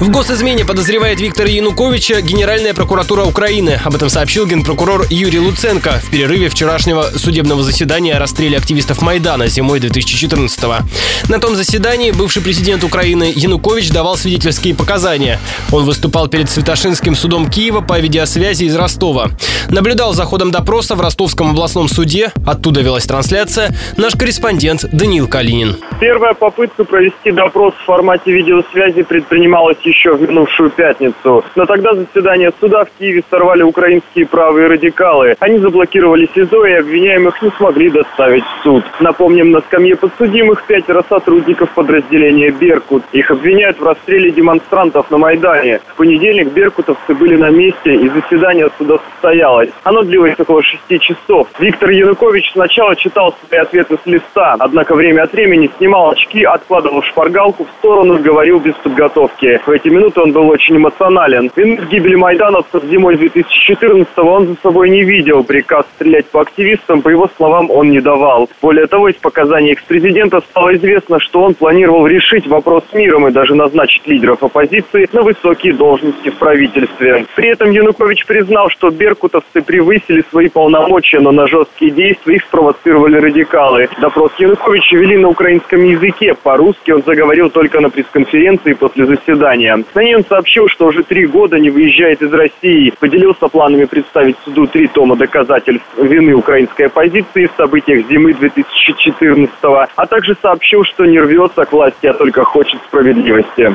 В госизмене подозревает Виктора Януковича Генеральная прокуратура Украины. Об этом сообщил генпрокурор Юрий Луценко в перерыве вчерашнего судебного заседания о расстреле активистов Майдана зимой 2014-го. На том заседании бывший президент Украины Янукович давал свидетельские показания. Он выступал перед Святошинским судом Киева по видеосвязи из Ростова. Наблюдал за ходом допроса в Ростовском областном суде, оттуда велась трансляция, наш корреспондент Даниил Калинин. Первая попытка провести допрос в формате видеосвязи предпринималась еще в минувшую пятницу. Но тогда заседание суда в Киеве сорвали украинские правые радикалы. Они заблокировали СИЗО и обвиняемых не смогли доставить в суд. Напомним, на скамье подсудимых пятеро сотрудников подразделения «Беркут». Их обвиняют в расстреле демонстрантов на Майдане. В понедельник беркутовцы были на месте и заседание суда состоялось. Оно длилось около шести часов. Виктор Янукович сначала читал свои ответы с листа, однако время от времени снимал очки, откладывал шпаргалку в сторону, говорил без подготовки. В эти минуты он был очень эмоционален. В гибели майдановцев зимой 2014-го он за собой не видел. Приказ стрелять по активистам, по его словам, он не давал. Более того, из показаний экс-президента стало известно, что он планировал решить вопрос с миром и даже назначить лидеров оппозиции на высокие должности в правительстве. При этом Янукович признал, что беркутовцы превысили свои полномочия, но на жесткие действия их спровоцировали радикалы. Допрос Януковича вели на украинском языке. По-русски он заговорил только на пресс-конференции после заседания. Ней он сообщил, что уже три года не выезжает из России. Поделился планами представить суду три тома доказательств вины украинской оппозиции в событиях зимы 2014-го, а также сообщил, что не рвется к власти, а только хочет справедливости.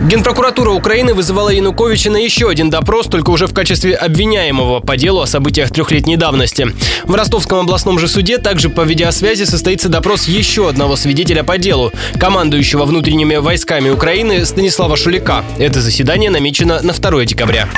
Генпрокуратура Украины вызывала Януковича на еще один допрос, только уже в качестве обвиняемого по делу о событиях трехлетней давности. В Ростовском областном же суде также по видеосвязи состоится допрос еще одного свидетеля по делу, командующего внутренними войсками Украины Станислава Шулика. Это заседание намечено на 2 декабря.